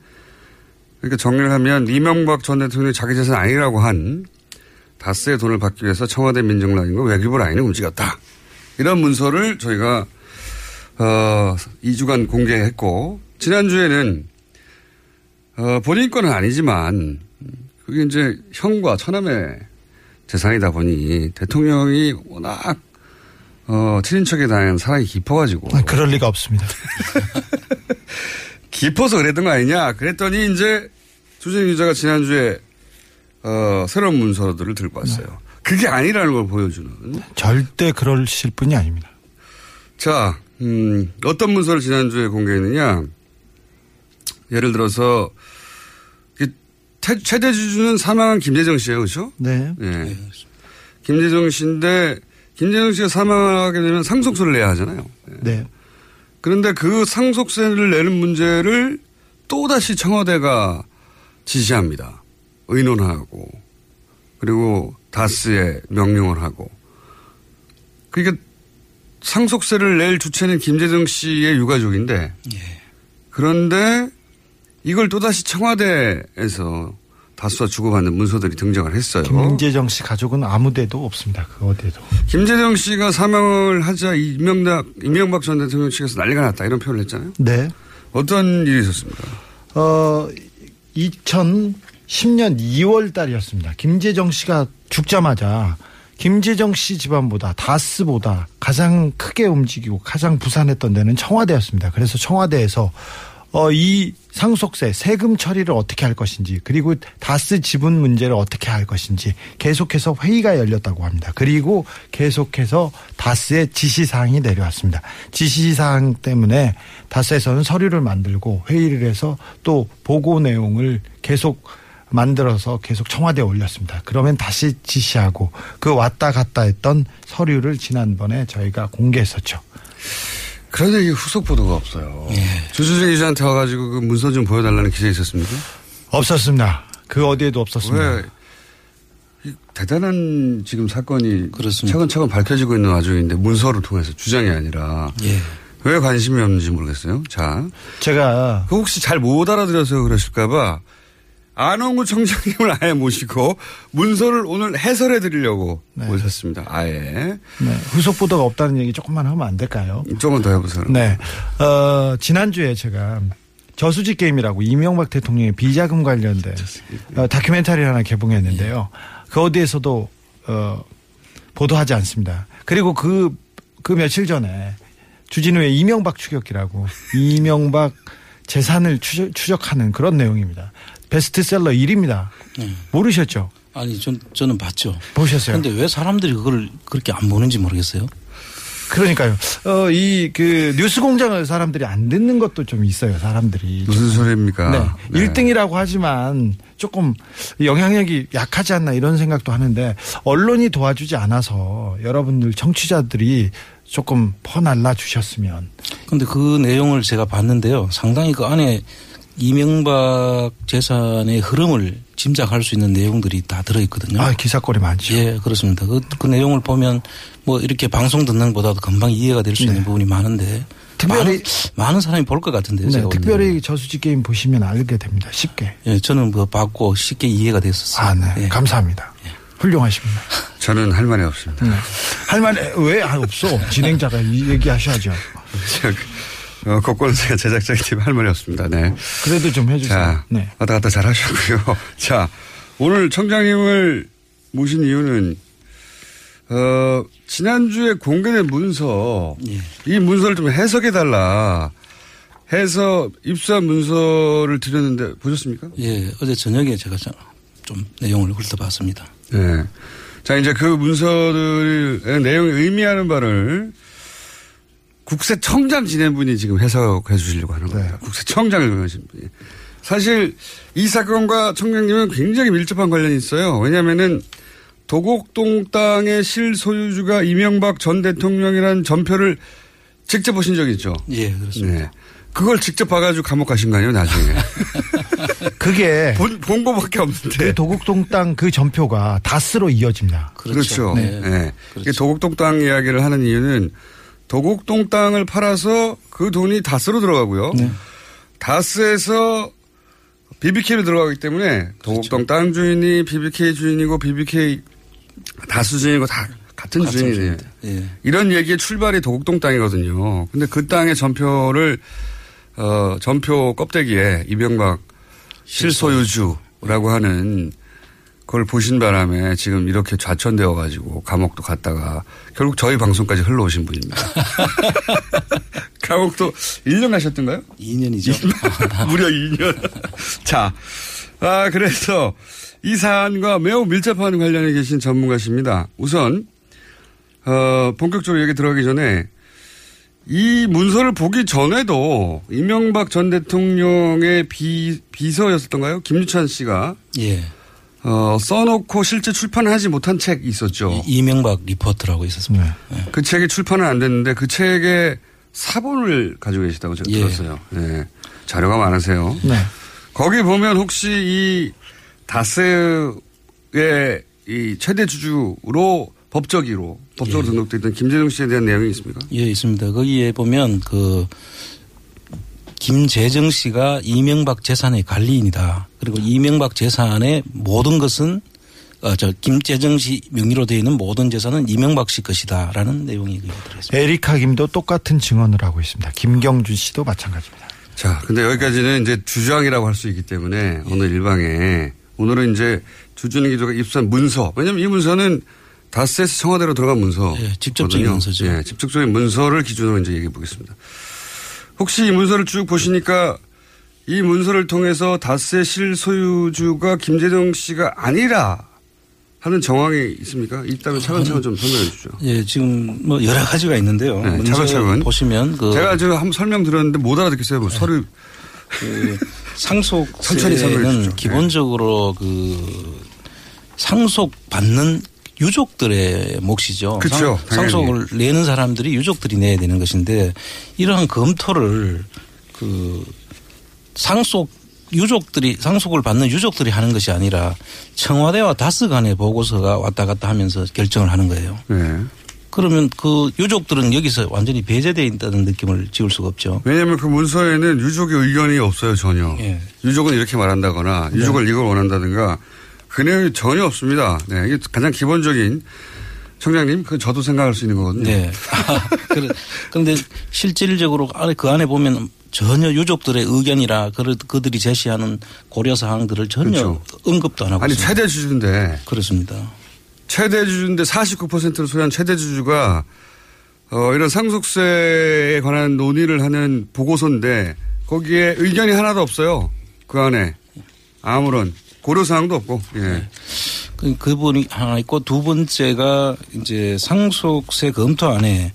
그러니까 정리를 하면 이명박 전 대통령이 자기 재산 아니라고 한 다스의 돈을 받기 위해서 청와대 민정 라인과 외교부 라인을 움직였다. 이런 문서를 저희가 어, 2주간 공개했고 지난주에는 어, 본인 건은 아니지만 그게 이제 형과 처남의 재산이다 보니 대통령이 워낙 어, 친인척에 대한 사랑이 깊어가지고. 아, 그럴 리가 없습니다. (laughs) 깊어서 그랬던 거 아니냐. 그랬더니 이제 주진 기자가 지난주에 어, 새로운 문서들을 들고 왔어요. 네. 그게 아니라는 걸 보여주는. 절대 그러실 분이 아닙니다. 자, 음, 어떤 문서를 지난주에 공개했느냐. 예를 들어서 최대 주주는 사망한 김재정 씨예요, 그렇죠? 네. 네. 김재정 씨인데 김재정 씨가 사망하게 되면 상속세를 내야 하잖아요. 네. 네. 그런데 그 상속세를 내는 문제를 또 다시 청와대가 지시합니다. 의논하고 그리고 다스에 명령을 하고 그러니까 상속세를 낼 주체는 김재정 씨의 유가족인데 예. 그런데 이걸 또다시 청와대에서 다수와 주고받는 문서들이 등장을 했어요. 김재정 씨 가족은 아무데도 없습니다. 그 어디에도. 김재정 씨가 사망을 하자 이명박, 이명박 전 대통령 측에서 난리가 났다 이런 표현을 했잖아요. 네. 어떤 일이 있었습니까? 어, 2010년 2월 달이었습니다. 김재정 씨가 죽자마자 김재정 씨 집안보다 다스보다 가장 크게 움직이고 가장 부산했던 데는 청와대였습니다. 그래서 청와대에서 어, 이 상속세 세금 처리를 어떻게 할 것인지 그리고 다스 지분 문제를 어떻게 할 것인지 계속해서 회의가 열렸다고 합니다. 그리고 계속해서 다스의 지시사항이 내려왔습니다. 지시사항 때문에 다스에서는 서류를 만들고 회의를 해서 또 보고 내용을 계속 만들어서 계속 청와대에 올렸습니다. 그러면 다시 지시하고 그 왔다 갔다 했던 서류를 지난번에 저희가 공개했었죠. 그런데 이게 후속 보도가 없어요. 주주진 기자한테 와가지고 그 문서 좀 보여달라는 기사 있었습니까? 없었습니다. 그 어디에도 없었습니다. 왜이 대단한 지금 사건이 차근차근 밝혀지고 있는 와중인데 문서를 통해서 주장이 아니라 왜 관심이 없는지 모르겠어요. 자, 제가 그 혹시 잘 못 알아들어서 그러실까봐 안홍구 청장님을 아예 모시고 문서를 오늘 해설해 드리려고 모셨습니다. 아예. 네, 후속 보도가 없다는 얘기 조금만 하면 안 될까요? 조금만 더 해보세요. 네. 어, 지난주에 제가 저수지 게임이라고 이명박 대통령의 비자금 관련된 어, 다큐멘터리 하나 개봉했는데요. 그 어디에서도 어, 보도하지 않습니다. 그리고 그, 그 며칠 전에 주진우의 이명박 추격기라고 이명박 재산을 추적, 추적하는 그런 내용입니다. 베스트셀러 1위입니다. 모르셨죠? 아니, 전, 저는 봤죠. 보셨어요? 근데 왜 사람들이 그걸 그렇게 안 보는지 모르겠어요. 그러니까요. 어, 이, 그, 뉴스 공장을 사람들이 안 듣는 것도 좀 있어요, 사람들이. 무슨 소리입니까? 네. 네. 1등이라고 하지만 조금 영향력이 약하지 않나 이런 생각도 하는데 언론이 도와주지 않아서 여러분들 청취자들이 조금 퍼날라 주셨으면. 근데 그 내용을 제가 봤는데요. 상당히 그 안에 이명박 재산의 흐름을 짐작할 수 있는 내용들이 다 들어있거든요. 아, 기사거리 많죠. 예, 그렇습니다. 그, 그 내용을 보면 뭐 이렇게 방송 듣는 것보다도 금방 이해가 될수 있는 부분이 많은데 특별히- 많은, 많은 사람이 볼 것 같은데요. 네. 특별히 저수지 게임 보시면 알게 됩니다. 쉽게. 예, 저는 뭐 봤고 쉽게 이해가 됐었어요. 아, 네. 예. 감사합니다. 훌륭하십니다. 저는 할 말이 없습니다. 네. 할 말이 왜 아, 없어? 진행자가 이 얘기하셔야죠. (laughs) 어, 그거는 제가 제작자이기 때문에 할 말이 없습니다. 네. 그래도 좀 해주세요. 자, 네. 왔다 갔다 잘 하셨고요. (laughs) 자, 오늘 청장님을 모신 이유는, 어, 지난주에 공개된 문서, 예. 이 문서를 좀 해석해달라 해서 입수한 문서를 드렸는데 보셨습니까? 예, 어제 저녁에 제가 좀- 좀 내용을 훑어봤습니다. 네. 자, 이제 그 문서들의 내용이 의미하는 바를 국세청장 지낸 분이 지금 해석해 주시려고 하는 겁니다. 국세청장을 명하신 분이. 사실 이 사건과 청장님은 굉장히 밀접한 관련이 있어요. 왜냐면은 도곡동 땅의 실소유주가 이명박 전 대통령이라는 전표를 직접 보신 적이 있죠? 예, 그렇습니다. 네. 그걸 직접 봐가지고 감옥 가신 거 아니에요, 나중에? (laughs) 그게 본, 본 거밖에 없는데. 그 도곡동 땅 그 전표가 다스로 이어집니다. 그렇죠. 네. 네. 이게 도곡동 땅 이야기를 하는 이유는 도곡동 땅을 팔아서 그 돈이 다스로 들어가고요. 다스에서 BBK로 들어가기 때문에 도곡동 땅 주인이 BBK 주인이고 BBK 다스 주인이고 다 같은 주인이에요. 예. 이런 얘기의 출발이 도곡동 땅이거든요. 근데 그 땅의 전표를 어, 전표 껍데기에 이명박 실소유주라고 하는 그걸 보신 바람에 지금 이렇게 좌천되어 가지고 감옥도 갔다가 결국 저희 방송까지 흘러오신 분입니다. (laughs) 감옥도 1년 가셨던가요? 2년이죠. 무려 2년. (laughs) 자, 아, 그래서 이 사안과 매우 밀접한 관련해 계신 전문가십니다. 우선, 어, 본격적으로 얘기 들어가기 전에 이 문서를 보기 전에도 이명박 전 대통령의 비, 비서였었던가요? 김유찬 씨가. 예. 어, 써놓고 실제 출판하지 못한 책이 있었죠. 이명박 리포트라고 있었습니다. 그 책이 출판은 안 됐는데 그 책의 사본을 가지고 계시다고 제가 예. 들었어요. 네. 자료가 많으세요. 네. 거기 보면 혹시 이 다스의 이 최대 주주로 법적으로 법적으로 등록돼 있던 김재동 씨에 대한 내용이 있습니까? 예, 있습니다. 거기에 보면 그 김재정 씨가 이명박 재산의 관리인이다. 그리고 이명박 재산의 모든 것은 어, 저 김재정 씨 명의로 되어 있는 모든 재산은 이명박 씨 것이다라는 내용이 들어있습니다. 에리카 김도 똑같은 증언을 하고 있습니다. 김경준 씨도 마찬가지입니다. 자, 근데 여기까지는 이제 주장이라고 할 수 있기 때문에 오늘 일방에 오늘은 이제 주준희 기자가 입수한 문서. 왜냐면 이 문서는 다스에서 청와대로 들어간 문서. 예, 직접적인 문서죠. 예, 직접적인 문서를 기준으로 이제 얘기해 보겠습니다. 혹시 이 문서를 쭉 보시니까 이 문서를 통해서 다스의 실소유주가 김재동 씨가 아니라 하는 정황이 있습니까? 있다면 차근차근 좀 설명해 주죠. 예, 지금 뭐 여러 가지가 있는데요. 네, 차근차근. 보시면 그 제가 지금 한번 설명 들었는데 못 알아듣겠어요. 뭐 서류. 그 상속세는. 기본적으로 그 상속 받는 유족들의 몫이죠. 그쵸, 상, 속을 내는 사람들이 유족들이 내야 되는 것인데 이러한 검토를 그 상속 유족들이 상속을 받는 유족들이 하는 것이 아니라 청와대와 다스 간의 보고서가 왔다 갔다 하면서 결정을 하는 거예요. 네. 그러면 그 유족들은 여기서 완전히 배제되어 있다는 느낌을 지울 수가 없죠. 왜냐하면 그 문서에는 유족의 의견이 없어요 전혀. 예. 유족은 이렇게 말한다거나 유족을 이걸 원한다든가 그 내용이 전혀 없습니다. 네, 이게 가장 기본적인 청장님 그 저도 생각할 수 있는 거거든요. 네. 그래- 그런데 실질적으로 그 안에 보면 전혀 유족들의 의견이라 그- 그들이 제시하는 고려 사항들을 전혀 그렇죠. 언급도 안 하고 아니 있습니다. 최대 주주인데 그렇습니다. 최대 주주인데 49%를 소유한 최대 주주가 어, 이런 상속세에 관한 논의를 하는 보고서인데 거기에 의견이 하나도 없어요. 그 안에 아무런 고려 사항도 없고. 예. 그, 그분이 하나 있고 두 번째가 이제 상속세 검토 안에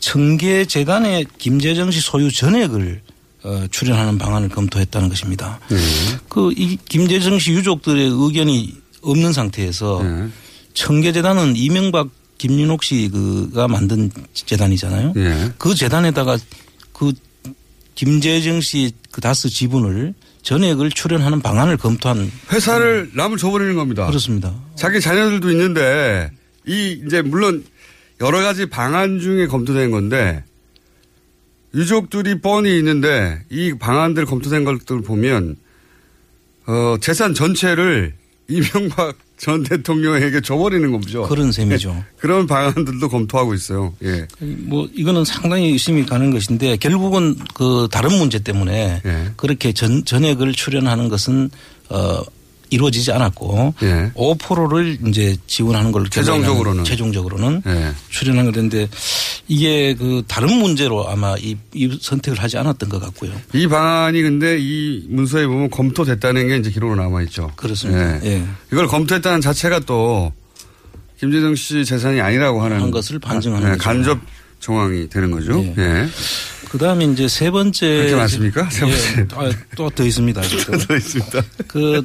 청계 재단의 김재정 씨 소유 전액을 어, 출연하는 방안을 검토했다는 것입니다. 그이 김재정 씨 유족들의 의견이 없는 상태에서 청계재단은 이명박 김윤옥 씨 그가 만든 재단이잖아요. 예. 그 재단에다가 그 김재정 씨 그 다스 지분을 전액을 출연하는 방안을 검토한 회사를 남을 줘버리는 겁니다. 그렇습니다. 자기 자녀들도 있는데 이 이제 물론 여러 가지 방안 중에 검토된 건데 유족들이 뻔히 있는데 이 방안들 검토된 것들 보면 어 재산 전체를 (laughs) 이명박 전 대통령에게 줘버리는 거죠. 그런 셈이죠. 그런 방안들도 검토하고 있어요. 예. 뭐 이거는 상당히 의심이 가는 것인데 결국은 그 다른 문제 때문에 예. 그렇게 전, 전액을 출연하는 것은 어 이루어지지 않았고 예. 5%를 이제 지원하는 걸로 최종적으로는. 최종적으로는 예. 출연한 건데 이게 그 다른 문제로 아마 이, 이 선택을 하지 않았던 것 같고요. 이 방안이 근데 이 문서에 보면 검토됐다는 게 이제 기록으로 남아 있죠. 그렇습니다. 예. 이걸 검토했다는 자체가 또 김재정 씨 재산이 아니라고 하는 한 것을 반증하는 네, 거죠. 간접 정황이 되는 거죠. 예. 예. 그 다음에 이제 세 번째. 그렇게 많습니까? 세 번째. 또더 있습니다. (laughs) 더 있습니다. 그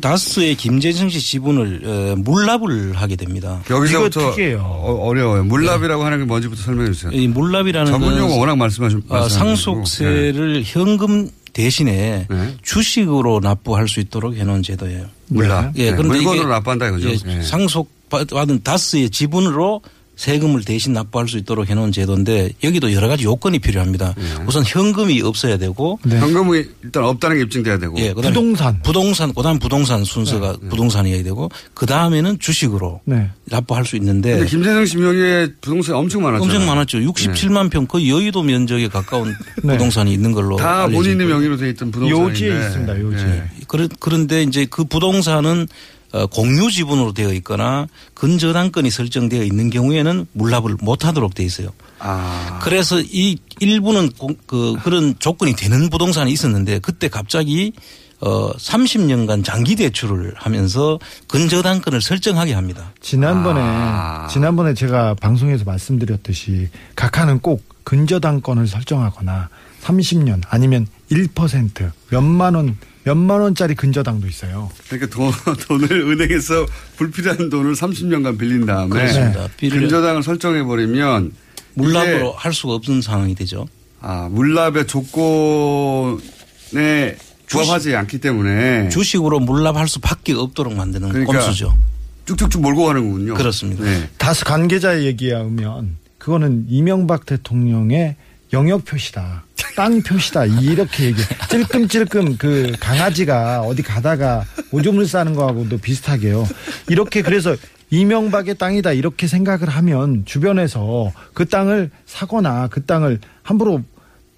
다스의 김재정 씨 지분을 어, 물납을 하게 됩니다. 여기서부터 어, 어려워요. 물납이라고 하는 게 뭔지부터 설명해 주세요. 이 물납이라는 전문 용어 건 워낙 말씀하신 어, 말씀하시고. 상속세를 현금 대신에 네. 주식으로 납부할 수 있도록 해놓은 제도예요. 물납. 예, 네, 그런데 물건으로 이게 납부한다 이거죠. 예, 예. 상속 받은 다스의 지분으로 세금을 대신 납부할 수 있도록 해놓은 제도인데 여기도 여러 가지 요건이 필요합니다. 예. 우선 현금이 없어야 되고 현금이 일단 없다는 게 입증돼야 되고. 예, 그다음에 부동산. 부동산, 그다음 부동산 순서가 부동산이어야 되고 그 다음에는 주식으로 네. 납부할 수 있는데 씨 명의의 부동산이 엄청 많았죠. 엄청 많았죠. 67만 평, 거의 여의도 면적에 가까운 네. 부동산이 있는 걸로 다 본인의. 명의로 돼 있던 부동산인데. 요지에 있습니다. 요지에. 그런- 그런데 이제 그 부동산은 어, 공유 지분으로 되어 있거나 근저당권이 설정되어 있는 경우에는 물납을 못하도록 되어 있어요. 아. 그래서 이 일부는 공- 그 그런 조건이 되는 부동산이 있었는데 그때 갑자기 어 30년간 장기 대출을 하면서 근저당권을 설정하게 합니다. 지난번에 아. 지난번에 제가 방송에서 말씀드렸듯이 각하는 꼭 근저당권을 설정하거나 30년 아니면 1% 몇만 원 몇만 원짜리 근저당도 있어요. 그러니까 돈, (laughs) 돈을 은행에서 불필요한 돈을 30년간 빌린 다음에 그렇습니다. 근저당을 설정해 버리면 물납으로 할 수가 없는 상황이 되죠. 아 물납의 조건에 부합하지 않기 때문에 주식으로 물납할 수밖에 없도록 만드는 그러니까 꼼수죠. 쭉쭉쭉 몰고 가는군요. 그렇습니다. 네. 다스 관계자의 얘기에 의하면 그거는 이명박 대통령의 영역 표시다. 땅 표시다. 이렇게 얘기. 찔끔찔끔 그 강아지가 어디 가다가 오줌을 싸는 거하고도 비슷하게요. 이렇게 그래서 이명박의 땅이다 이렇게 생각을 하면 주변에서 그 땅을 사거나 그 땅을 함부로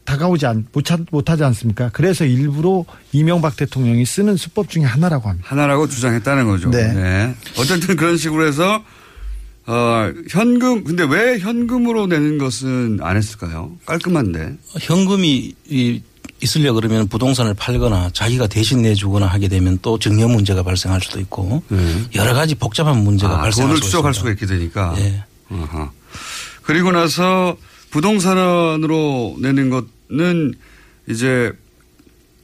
다가오지 않, 못, 차- 못하지 않습니까? 그래서 일부러 이명박 대통령이 쓰는 수법 중에 하나라고 합니다. 하나라고 주장했다는 거죠. 네. 어쨌든 그런 식으로 해서 어, 현금 근데 왜 현금으로 내는 것은 안 했을까요? 깔끔한데. 현금이 이- 있으려 그러면 부동산을 팔거나 자기가 대신 내주거나 하게 되면 또 증여 문제가 발생할 수도 있고 여러 가지 복잡한 문제가 네. 아, 발생할 돈을 수 추적할. 수가 있게 되니까. 예. 어허. 그리고 나서 부동산으로 내는 것은 이제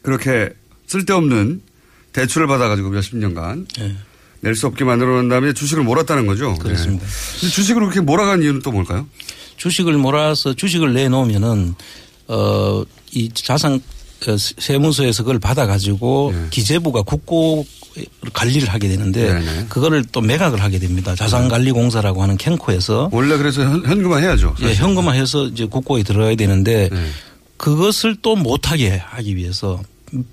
그렇게 쓸데없는 대출을 받아가지고 몇십 년간 낼 수 없게 만들어 놓은 다음에 주식을 몰았다는 거죠. 그렇습니다. 네. 주식으로 그렇게 몰아간 이유는 또 뭘까요? 주식을 몰아서 주식을 내놓으면은 어 이 자산 어, 세무서에서 그걸 받아가지고 기재부가 국고 관리를 하게 되는데 네네. 그거를 또 매각을 하게 됩니다. 자산관리공사라고 하는 캔코에서 원래 그래서 현, 현금화 해야죠. 예, 현금화해서 이제 국고에 들어가야 되는데 그것을 또 못하게 하기 위해서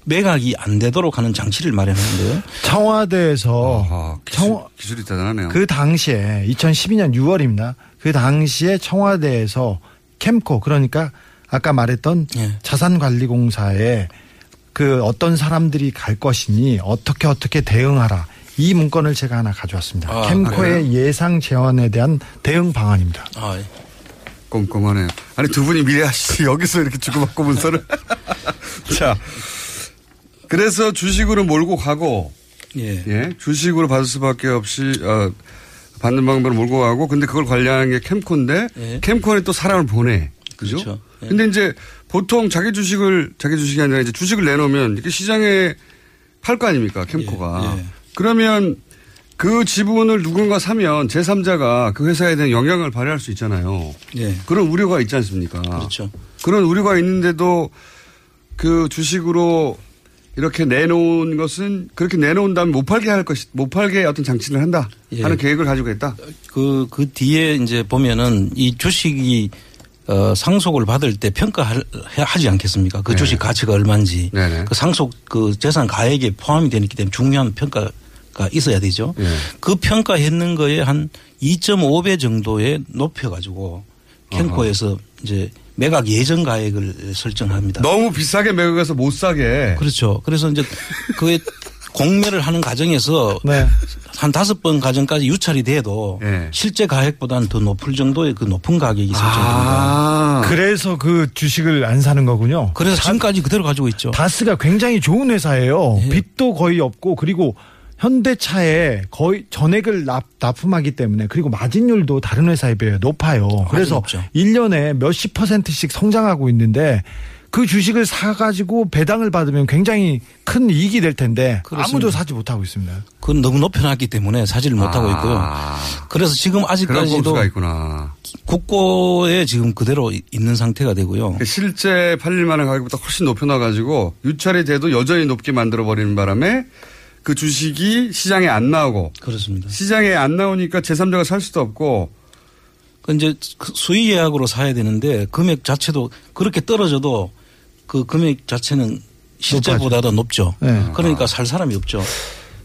매각이 안 되도록 하는 장치를 마련하는데요. 청와대에서 청, 기술이 대단하네요. 그 당시에 2012년 6월입니다. 그 당시에 청와대에서 캠코 그러니까 아까 말했던 예. 자산관리공사에 그 어떤 사람들이 갈 것이니 어떻게 어떻게 대응하라. 이 문건을 제가 하나 가져왔습니다. 아, 캠코의 예상 재원에 대한 대응 방안입니다. 아, 예. 꼼꼼하네요. 아니 두 분이 미래 하시지 여기서 이렇게 주고받고 문서를. (laughs) 자, 그래서 주식으로 몰고 가고, 예. 주식으로 받을 수밖에 없이 어, 받는 방법으로 몰고 가고, 근데 그걸 관리하는 게 캠코인데 예. 캠코에 또 사람을 보내, 그죠? 그렇죠. 예. 근데 이제 보통 자기 주식을 자기 주식이 아니라 이제 주식을 내놓으면 이렇게 시장에 팔 거 아닙니까 캠코가. 예. 그러면 그 지분을 누군가 사면 제3자가 그 회사에 대한 영향을 발휘할 수 있잖아요. 예. 그런 우려가 있지 않습니까? 그렇죠. 그런 우려가 있는데도 그 주식으로 이렇게 내놓은 것은 그렇게 내놓은 다음에 못 팔게 할 것이 못 팔게 어떤 장치를 한다 예. 하는 계획을 가지고 있다. 그, 그 뒤에 이제 보면은 이 주식이 어, 상속을 받을 때 평가하지 않겠습니까? 그 네. 주식 가치가 얼마인지. 네네. 그 상속 그 재산 가액에 포함이 되기 때문에 중요한 평가가 있어야 되죠. 예. 그 평가했는 거에 한 2.5배 정도에 높여 가지고 캔코에서 이제 매각 예정 가액을 설정합니다. 너무 비싸게 매각해서 못 사게. 그렇죠. 그래서 이제 그에 공매를 하는 과정에서 네. 한 다섯 번 과정까지 유찰이 돼도 예. 실제 가액보다는 더 높을 정도의 그 높은 가격이 있을 아. 그래서 그 주식을 안 사는 거군요. 그래서 지금까지 그대로 가지고 있죠. 다스가 굉장히 좋은 회사예요. 예. 빚도 거의 없고 그리고 현대차에 거의 전액을 납, 납품하기 때문에 그리고 마진율도 다른 회사에 비해 높아요. 그래서 높죠. 1년에 몇십 퍼센트씩 성장하고 있는데 그 주식을 사가지고 배당을 받으면 굉장히 큰 이익이 될 텐데 그렇습니다. 아무도 사지 못하고 있습니다. 그건 너무 높여놨기 때문에 사지를 못하고 있고요. 그래서 지금 아. 아직까지도. 국고에 지금 그대로 있는 상태가 되고요. 실제 팔릴 만한 가격보다 훨씬 높여놔가지고 유찰이 돼도 여전히 높게 만들어 버리는 바람에 그 주식이 시장에 안 나오고 그렇습니다. 시장에 안 나오니까 제3자가 살 수도 없고 그 이제 그 수의 예약으로 사야 되는데 금액 자체도 그렇게 떨어져도 그 금액 자체는 실제보다도 높죠. 네. 그러니까 살 사람이 없죠.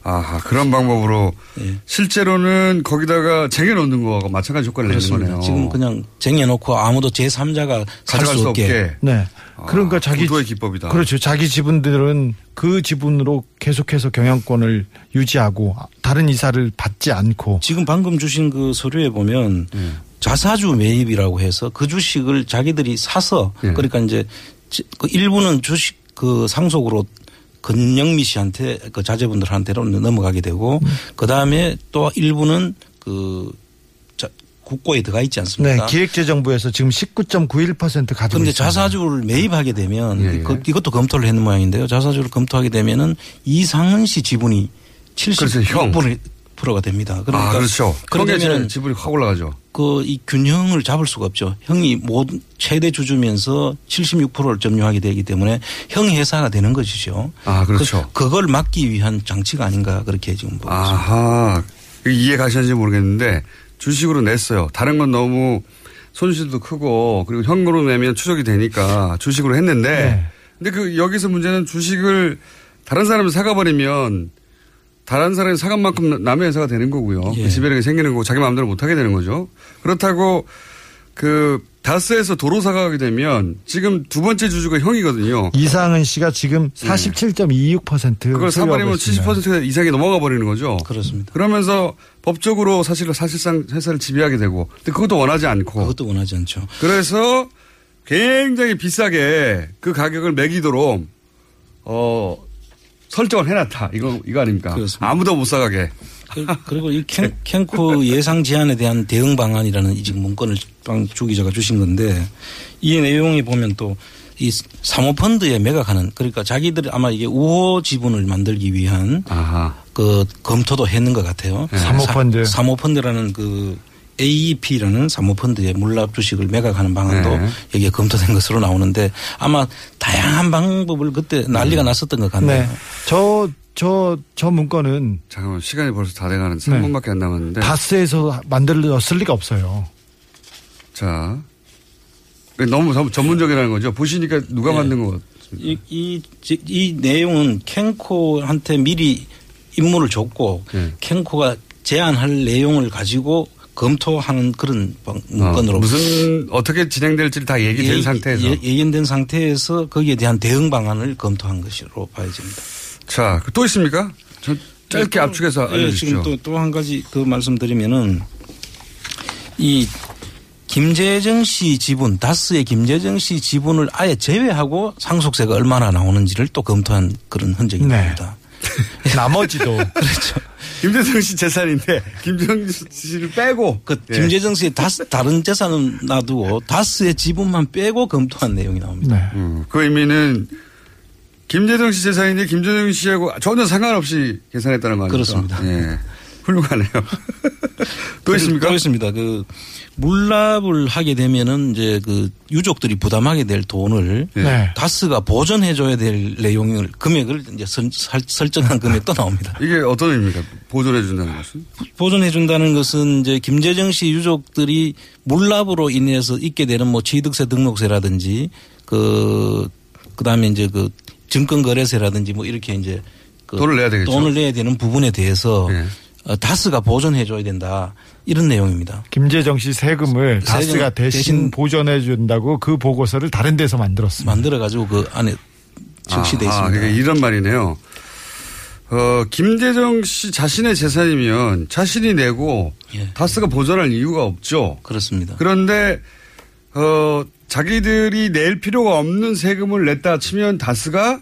아 그런 방법으로 예. 실제로는 거기다가 쟁여놓는 거하고 마찬가지 효과를 내는 그렇습니다. 거네요. 지금 그냥 쟁여놓고 아무도 제3자가 살 가져갈 수 수 없게. 없게. 네. 그러니까 자기 고도의 기법이다. 그렇죠. 자기 지분들은 그 지분으로 계속해서 경영권을 유지하고 다른 이사를 받지 않고 지금 방금 주신 그 서류에 보면 자사주 매입이라고 해서 그 주식을 자기들이 사서 예. 그러니까 이제 지- 그 일부는 주식 그 상속으로 건영미 씨한테 그 자제분들한테로 넘어가게 되고 그 다음에 또 일부는 그 자, 국고에 들어가 있지 네, 않습니까? 기획재정부에서 지금 19.91% 가지고 그런데 있습니다. 자사주를 매입하게 되면 예, 예. 그- 이것도 검토를 했는 모양인데요. 자사주를 검토하게 되면은 이상은 씨 지분이 76% 가 됩니다. 그러니까 아 그렇죠. 되면 지분이 확 올라가죠. 그 이 균형을 잡을 수가 없죠. 형이 모든 최대 주주면서 76%를 점유하게 되기 때문에 형 회사가 되는 것이죠. 아 그렇죠. 그, 걸 막기 위한 장치가 아닌가 그렇게 지금 보고 있습니다. 아하 이해 가시는지 모르겠는데 주식으로 냈어요. 다른 건 너무 손실도 크고 그리고 현금으로 내면 추적이 되니까 주식으로 했는데 네. 근데 그 여기서 문제는 주식을 다른 사람이 사가버리면 다른 사람이 사간 만큼 남의 회사가 되는 거고요. 예. 그 지배력이 생기는 거고 자기 마음대로 못 하게 되는 거죠. 그렇다고 그 다스에서 도로 사가게 되면 지금 두 번째 주주가 형이거든요. 이상은 씨가 지금 47.26% 그걸 사버리면 70% 이상이 넘어가 버리는 거죠. 그렇습니다. 그러면서 법적으로 사실 사실상 회사를 지배하게 되고, 근데 그것도 원하지 않고. 그것도 원하지 않죠. 그래서 굉장히 비싸게 그 가격을 매기도록 어 설정을 해놨다. 이거 이거 아닙니까? 아무도 못 사가게. 그- 그리고 이 캔, (laughs) 캔코 예상 제한에 대한 대응 방안이라는 이 지금 문건을 빵주 기자가 주신 건데 이 내용이 보면 또 이 사모펀드에 매각하는 그러니까 자기들이 아마 이게 우호 지분을 만들기 위한 그 검토도 했는 것 같아요. 네. 사모펀드. 사, 모펀드라는 그 AEP라는 사모펀드의 물납 주식을 매각하는 방안도 네. 여기에 검토된 것으로 나오는데 아마 다양한 방법을 그때 난리가 났었던 것 같네요. 네. 저, 저, 저 문건은 잠깐만 시간이 벌써 다 돼가는 3분밖에 안 남았는데. 다스에서 만들었을 리가 없어요. 자 너무 전- 전문적이라는 거죠. 보시니까 누가 네. 만든 것 같. 이, 이, 지- 이 내용은 캔코한테 미리 임무를 줬고 네. 캔코가 제안할 내용을 가지고 검토하는 그런 방- 문건으로 어, 무슨 어떻게 진행될지를 다 얘기된 예- 상태에서. 예, 예견된 상태에서 거기에 대한 대응 방안을 검토한 것으로 봐야집니다. 자, 또 있습니까? 저 짧게 압축해서 예, 알려주십시오. 지금 또, 또 한 가지 더 말씀드리면은 이 김재정 씨 지분, 다스의 김재정 씨 지분을 아예 제외하고 상속세가 얼마나 나오는지를 또 검토한 그런 흔적이 네. (laughs) 나머지도. (laughs) 그렇죠. 김재정 씨 재산인데 김재정 씨를 빼고 그 예. 김재정 씨의 다스 다른 재산은 놔두고 다스의 지분만 빼고 검토한 내용이 나옵니다. 네. 음, 그 의미는 김재정 씨 재산인데 김재정 씨하고 전혀 상관없이 계산했다는 거 아닙니까? 그렇습니다. 예. 훌륭하네요. (laughs) 또 있습니까? 또 있습니다. 그 물납을 하게 되면은 이제 그 유족들이 부담하게 될 돈을 네. 다스가 보존해줘야 될 내용을 금액을 이제 설, 설- 설정한 금액 또 나옵니다. (laughs) 이게 어떤 의미입니까? 보존해 준다는 것은? 보존해준다는 것은 이제 김재정 씨 유족들이 물납으로 인해서 있게 되는 뭐 취득세 등록세라든지 그 그다음에 이제 그 증권 거래세라든지 뭐 이렇게 이제 그 돈을 내야 되겠죠. 돈을 내야 되는 부분에 대해서 예. 어, 다스가 보존해줘야 된다 이런 내용입니다. 김재정 씨 세금을 세금 다스가 대신, 대신 보존해 준다고 그 보고서를 다른 데서 만들었습니다. 만들어 가지고 그 안에 적시돼 아, 있습니다. 아, 그러니까 이런 말이네요. 어, 김재정 씨 자신의 재산이면 자신이 내고 예. 다스가 보존할 이유가 없죠. 그렇습니다. 그런데 어, 자기들이 낼 필요가 없는 세금을 냈다 치면 다스가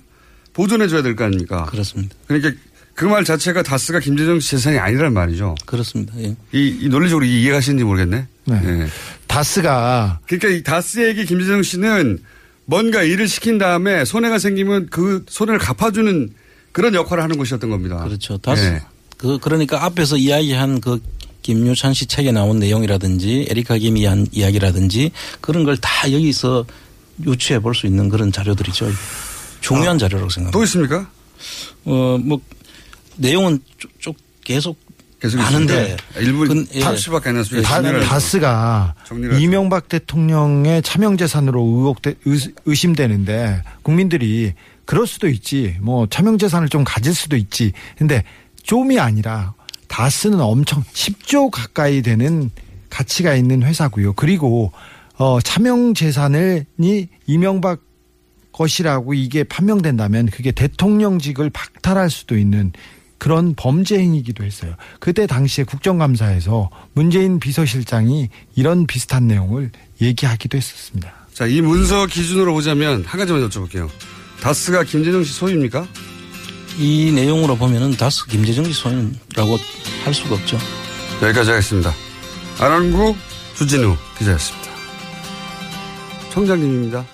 보존해 줘야 될 거 아닙니까? 그렇습니다. 그러니까 그 말 자체가 다스가 김재정 씨 재산이 아니란 말이죠. 그렇습니다. 예. 이, 이 논리적으로 이해가시는지 모르겠네. 네. 예. 다스가 그러니까 이 다스에게 김재정 씨는 뭔가 일을 시킨 다음에 손해가 생기면 그 손해를 갚아주는 그런 역할을 하는 곳이었던 겁니다. 그렇죠. 다스 예. 그 그러니까 앞에서 이야기한 그 김유찬 씨 책에 나온 내용이라든지 에리카 김이 한 이야기라든지 그런 걸 다 여기서 유추해 볼 수 있는 그런 자료들이죠. 중요한 자료라고 생각합니다. 또 있습니까? 어, 뭐 내용은 쭉, 쭉 계속 계속 많은데 있습니다. 일부 근- 예. 30밖에 안 났습니다. 다, 정리를 다스가. 이명박 대통령의 차명 재산으로 의혹돼 의- 의심되는데 국민들이 그럴 수도 있지 뭐 차명 재산을 좀 가질 수도 있지 근데 좀이 아니라 다스는 엄청 10조 가까이 되는 가치가 있는 회사고요 그리고 어 차명 재산이 이명박 것이라고 이게 판명된다면 그게 대통령직을 박탈할 수도 있는 그런 범죄 행위이기도 했어요. 그때 당시에 국정감사에서 문재인 비서실장이 이런 비슷한 내용을 얘기하기도 했었습니다. 자, 이 문서 기준으로 보자면 한 가지만 여쭤볼게요. 다스가 김재정 씨 소유입니까? 이 내용으로 보면은 다스 김재정 씨 소유라고 할 수가 없죠. 여기까지 하겠습니다. 아랑국 주진우 기자였습니다. 청장님입니다.